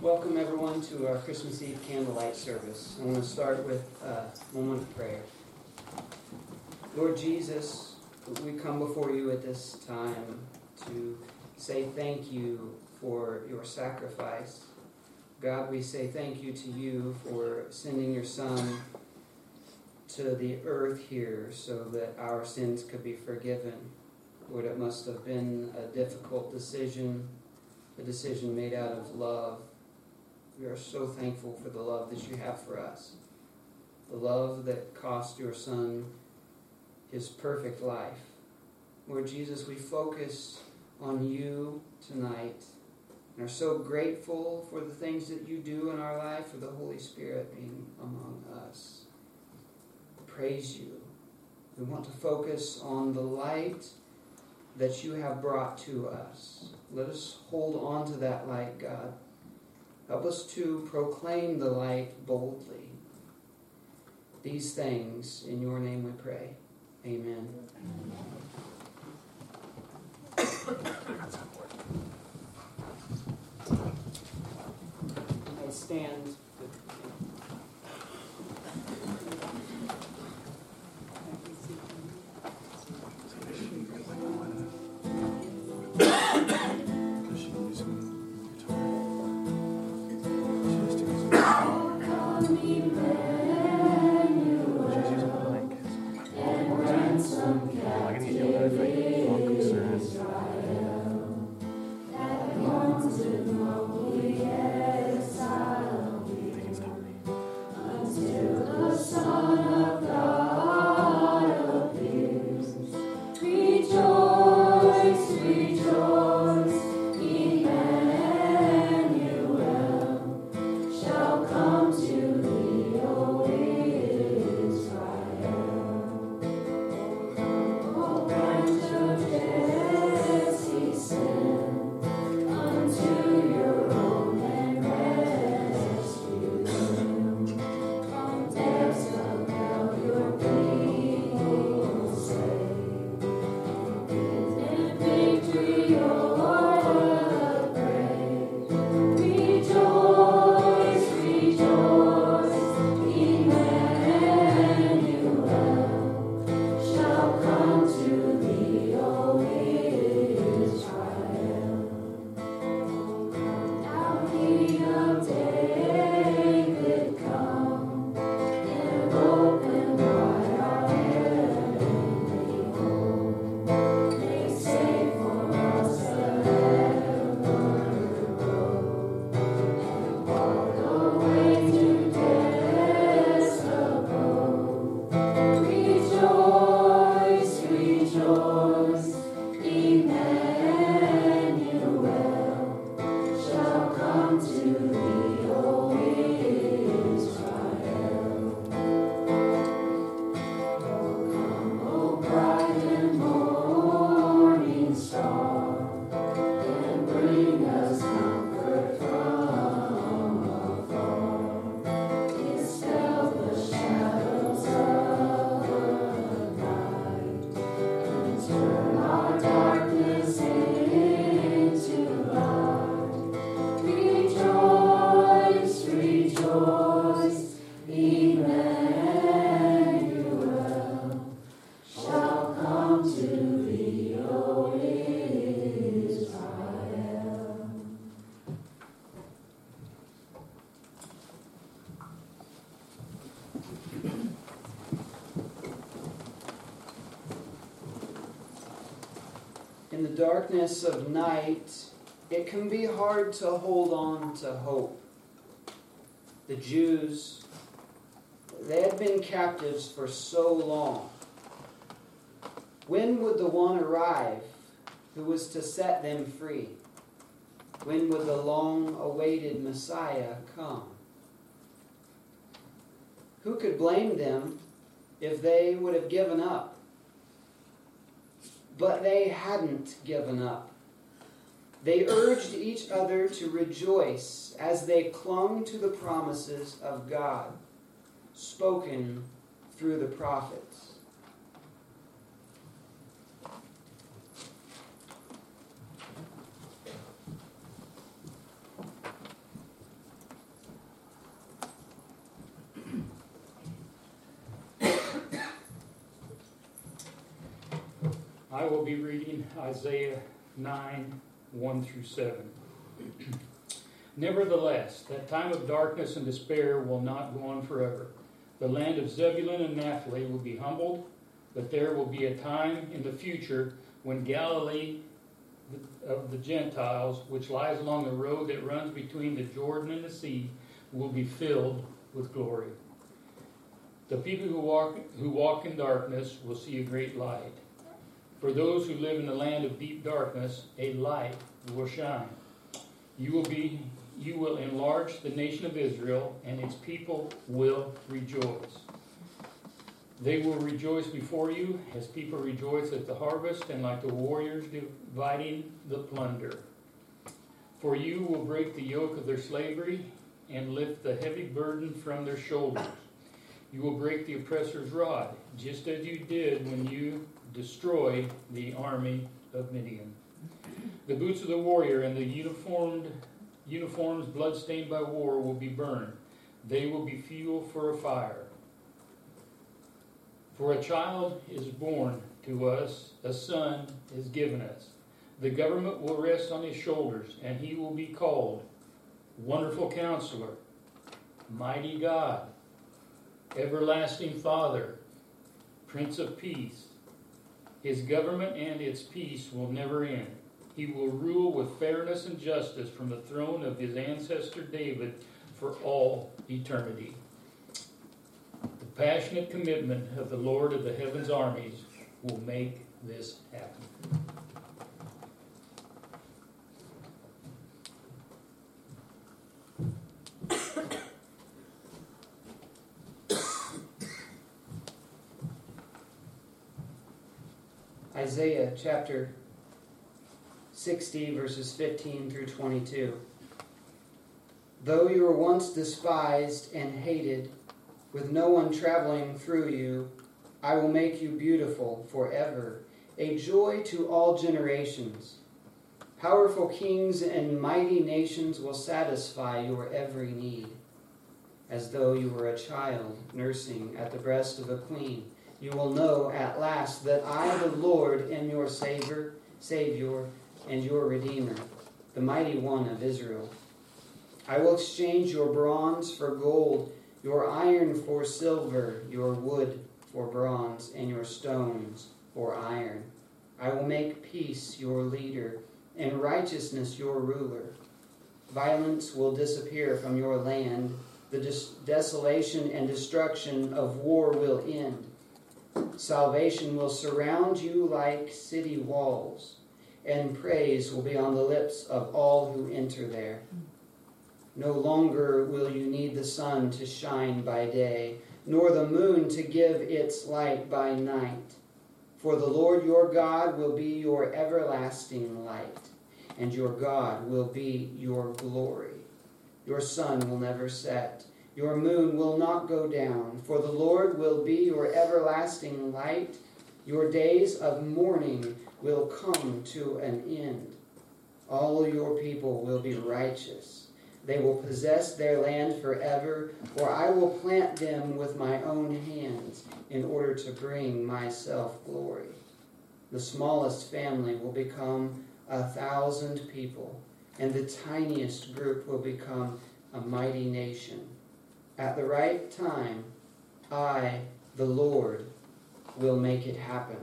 Welcome everyone to our Christmas Eve candlelight service. I want to start with uh, a moment of prayer. Lord Jesus, we come before you at this time to say thank you for your sacrifice. God, we say thank you to you for sending your Son to the earth here so that our sins could be forgiven. Lord, it must have been a difficult decision, a decision made out of love we are so thankful for the love that you have for us. The love that cost your Son his perfect life. Lord Jesus, we focus on you tonight and are so grateful for the things that you do in our life, for the Holy Spirit being among us. Praise you. We want to focus on the light that you have brought to us. Let us hold on to that light, God. Help us to proclaim the light boldly. These things, in your name we pray. Amen. Stand. In the darkness of night, it can be hard to hold on to hope. The Jews, they had been captives for so long. When would the one arrive who was to set them free? When would the long awaited Messiah come? Who could blame them if they would have given up? But they hadn't given up. They urged each other to rejoice as they clung to the promises of God spoken through the prophets. I will be reading Isaiah 9 1 through 7. Nevertheless, that time of darkness and despair will not go on forever. The land of Zebulun and Naphtali will be humbled, but there will be a time in the future when Galilee of the Gentiles, which lies along the road that runs between the Jordan and the sea, will be filled with glory. The people who walk, who walk in darkness will see a great light. For those who live in the land of deep darkness, a light will shine. You will be you will enlarge the nation of Israel, and its people will rejoice. They will rejoice before you as people rejoice at the harvest, and like the warriors dividing the plunder. For you will break the yoke of their slavery and lift the heavy burden from their shoulders. You will break the oppressor's rod, just as you did when you destroyed the army of Midian. The boots of the warrior and the uniformed uniforms bloodstained by war will be burned. They will be fuel for a fire. For a child is born to us, a son is given us. The government will rest on his shoulders, and he will be called Wonderful Counselor, Mighty God, Everlasting Father, Prince of Peace. His government and its peace will never end. He will rule with fairness and justice from the throne of his ancestor David for all eternity. The passionate commitment of the Lord of the heavens armies will make this happen. Isaiah chapter 60, verses 15 through 22. Though you were once despised and hated, with no one traveling through you, I will make you beautiful forever, a joy to all generations. Powerful kings and mighty nations will satisfy your every need. As though you were a child nursing at the breast of a queen you will know at last that I, the Lord, am your Savior, Savior, and your Redeemer, the mighty one of Israel. I will exchange your bronze for gold, your iron for silver, your wood for bronze, and your stones for iron. I will make peace your leader, and righteousness your ruler. Violence will disappear from your land. The des- desolation and destruction of war will end. Salvation will surround you like city walls, and praise will be on the lips of all who enter there. No longer will you need the sun to shine by day, nor the moon to give its light by night. For the Lord your God will be your everlasting light, and your God will be your glory. Your sun will never set your moon will not go down, for the Lord will be your everlasting light. Your days of mourning will come to an end. All your people will be righteous. They will possess their land forever, for I will plant them with my own hands in order to bring myself glory. The smallest family will become a thousand people, and the tiniest group will become a mighty nation. At the right time, I, the Lord, will make it happen.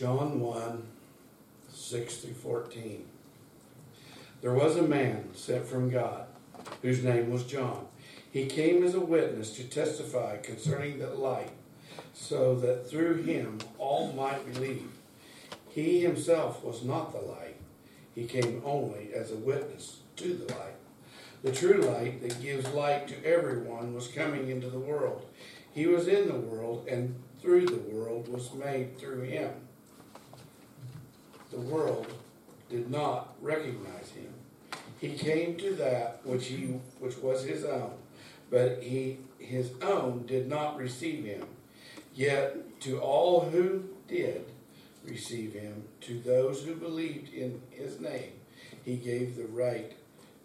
John 1 6 through 14. There was a man sent from God whose name was John. He came as a witness to testify concerning the light, so that through him all might believe. He himself was not the light, he came only as a witness to the light. The true light that gives light to everyone was coming into the world. He was in the world, and through the world was made through him the world did not recognize him. He came to that which he which was his own, but he his own did not receive him. Yet to all who did receive him, to those who believed in his name, he gave the right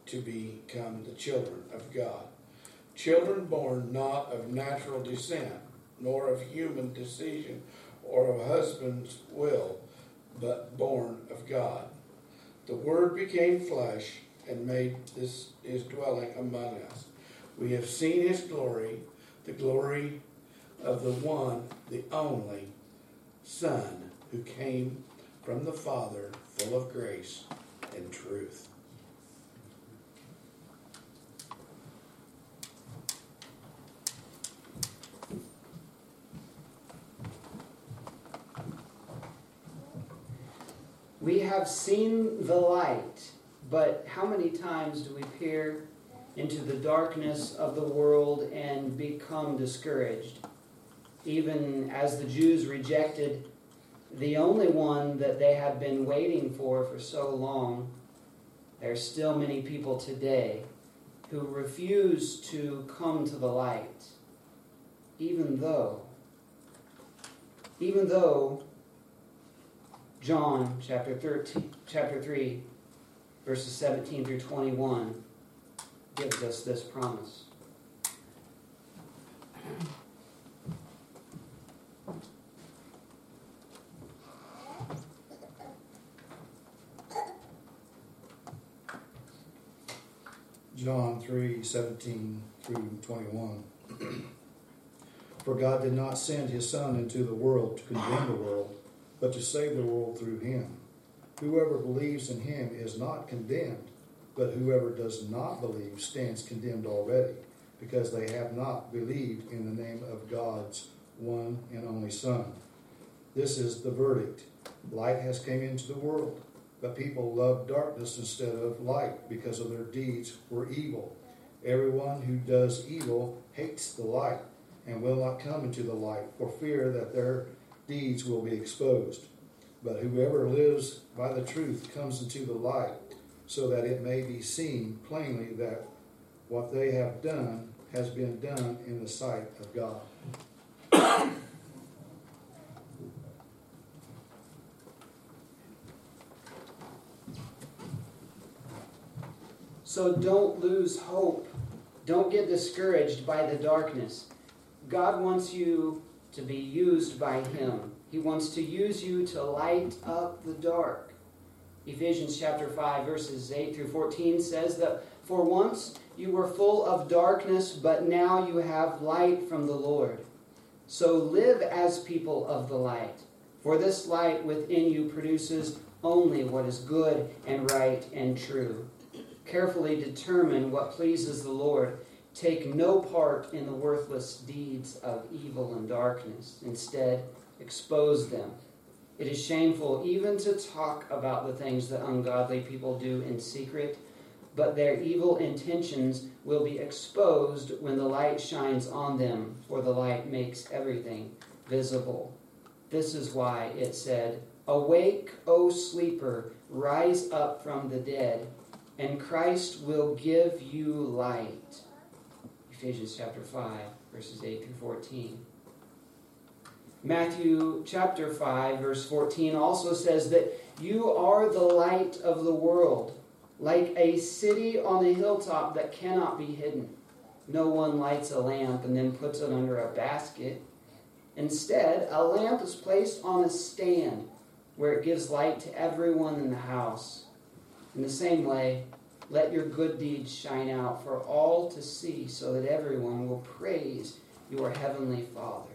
to become the children of God. Children born not of natural descent, nor of human decision, or of husband's will, but born of God. The Word became flesh and made this his dwelling among us. We have seen his glory, the glory of the one, the only Son, who came from the Father, full of grace and truth. We have seen the light, but how many times do we peer into the darkness of the world and become discouraged? Even as the Jews rejected the only one that they had been waiting for for so long, there are still many people today who refuse to come to the light, even though, even though John chapter 13, chapter 3, verses 17 through 21 gives us this promise. John 3 17 through 21. For God did not send his Son into the world to condemn the world, but to save the world through him. Whoever believes in him is not condemned, but whoever does not believe stands condemned already, because they have not believed in the name of God's one and only Son. This is the verdict. Light has come into the world, but people love darkness instead of light because of their deeds were evil. Everyone who does evil hates the light and will not come into the light for fear that their deeds will be exposed. But whoever lives by the truth comes into the light, so that it may be seen plainly that what they have done has been done in the sight of God. So don't lose hope. Don't get discouraged by the darkness. God wants you to be used by Him. He wants to use you to light up the dark. Ephesians chapter 5, verses 8 through 14 says that for once you were full of darkness, but now you have light from the Lord. So live as people of the light. For this light within you produces only what is good and right and true. Carefully determine what pleases the Lord. Take no part in the worthless deeds of evil and darkness. Instead, expose them. It is shameful even to talk about the things that ungodly people do in secret, but their evil intentions will be exposed when the light shines on them, for the light makes everything visible. This is why it said, Awake, O sleeper, rise up from the dead, and Christ will give you light. Ephesians chapter 5, verses 8 through 14. Matthew chapter 5, verse 14 also says that you are the light of the world, like a city on a hilltop that cannot be hidden. No one lights a lamp and then puts it under a basket. Instead, a lamp is placed on a stand where it gives light to everyone in the house. In the same way, let your good deeds shine out for all to see, so that everyone will praise your heavenly Father.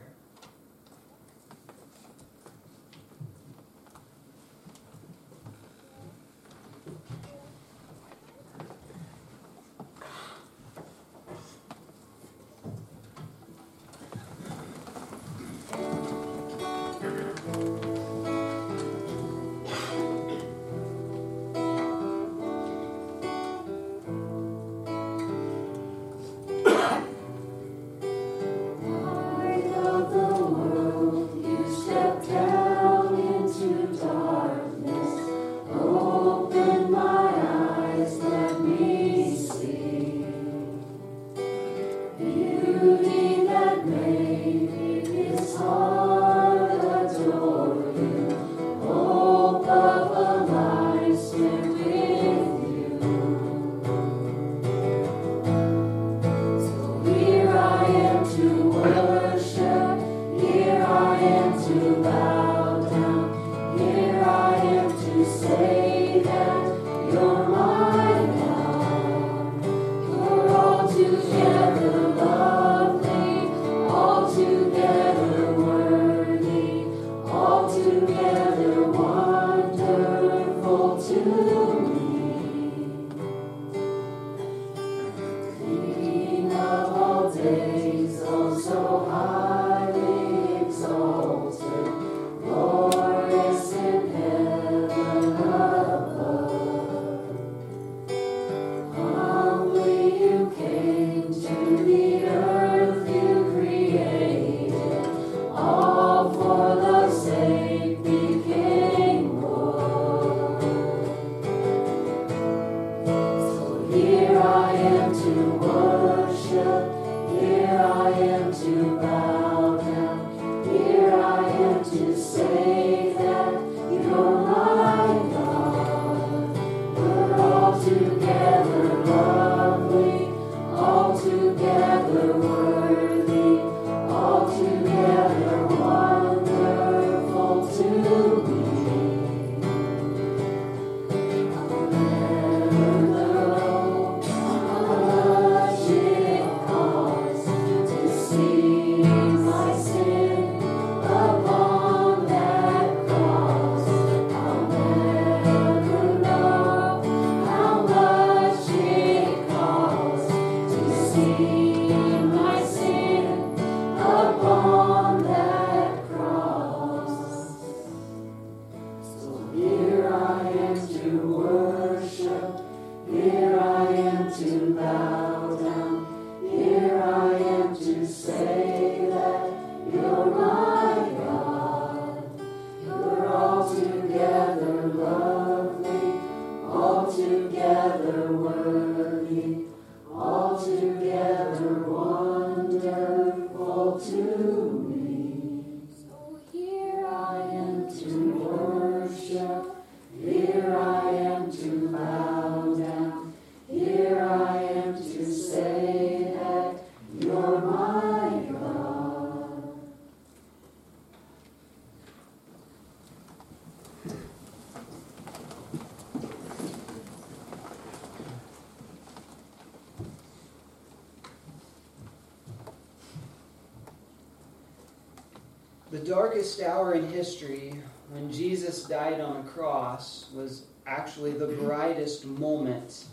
Hour in history, when Jesus died on a cross, was actually the brightest moment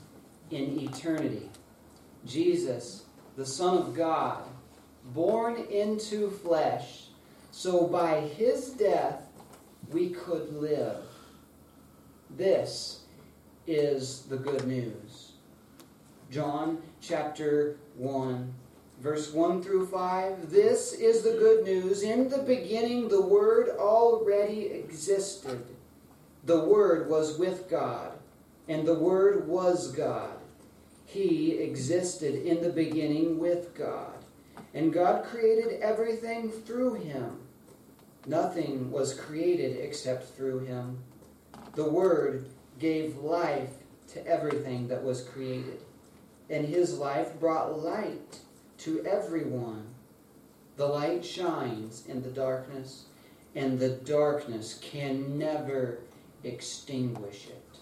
in eternity. Jesus, the Son of God, born into flesh, so by his death we could live. This is the good news. John chapter 1 Verse 1 through 5 This is the good news. In the beginning, the Word already existed. The Word was with God, and the Word was God. He existed in the beginning with God. And God created everything through him. Nothing was created except through him. The Word gave life to everything that was created. And his life brought light to everyone. The light shines in the darkness, and the darkness can never extinguish it.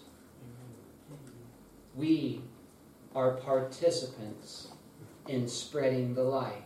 We are participants in spreading the light.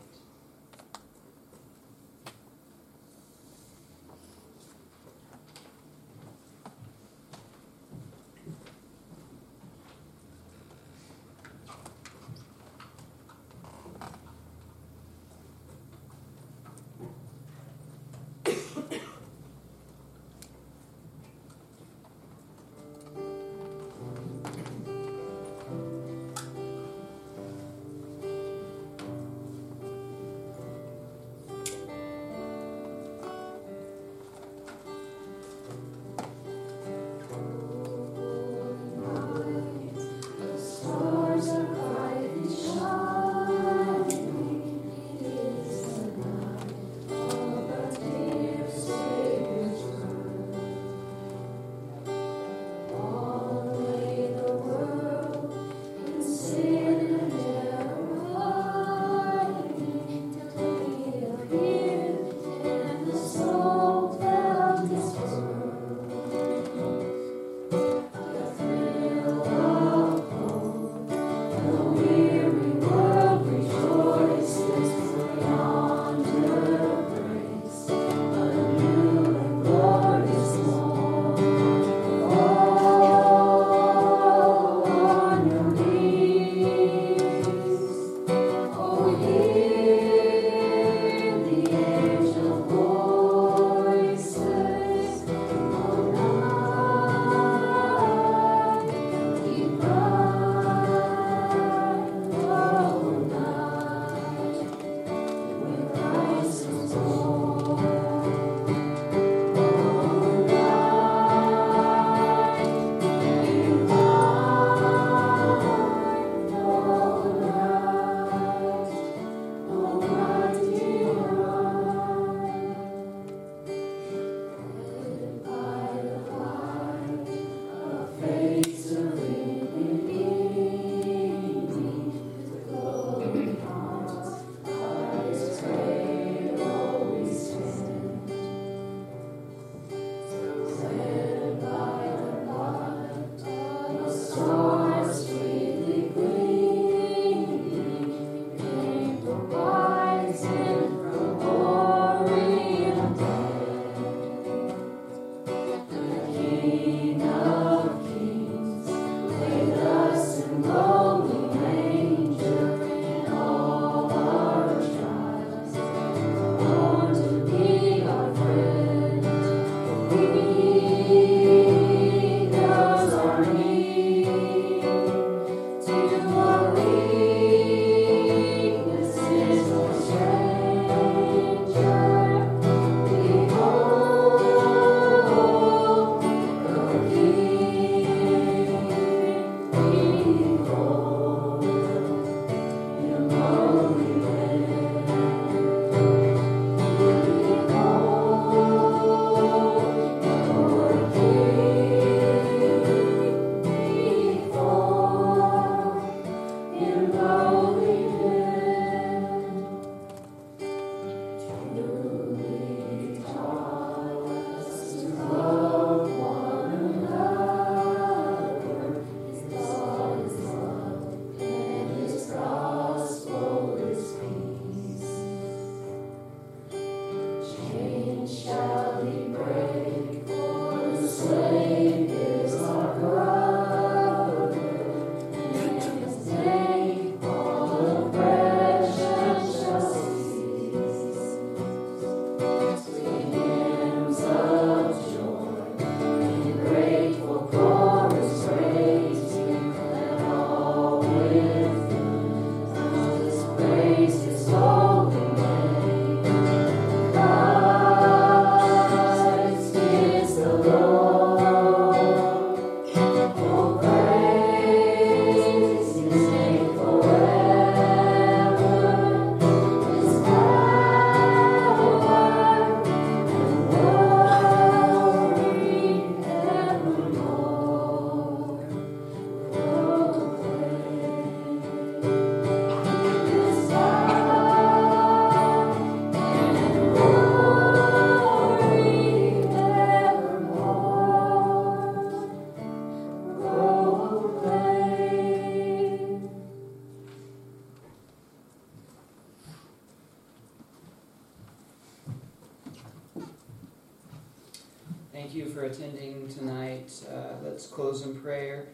Attending tonight. Uh, let's close in prayer.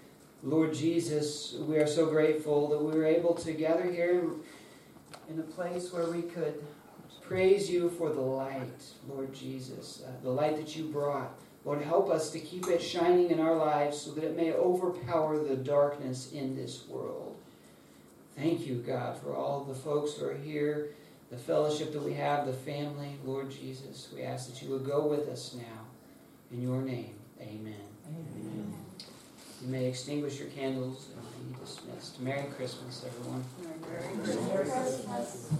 Lord Jesus, we are so grateful that we were able to gather here in a place where we could praise you for the light, Lord Jesus, uh, the light that you brought. Lord, help us to keep it shining in our lives so that it may overpower the darkness in this world. Thank you, God, for all the folks who are here, the fellowship that we have, the family. Lord Jesus, we ask that you would go with us now. In your name, amen. amen. You may extinguish your candles and be dismissed. Merry Christmas, everyone. Merry Christmas.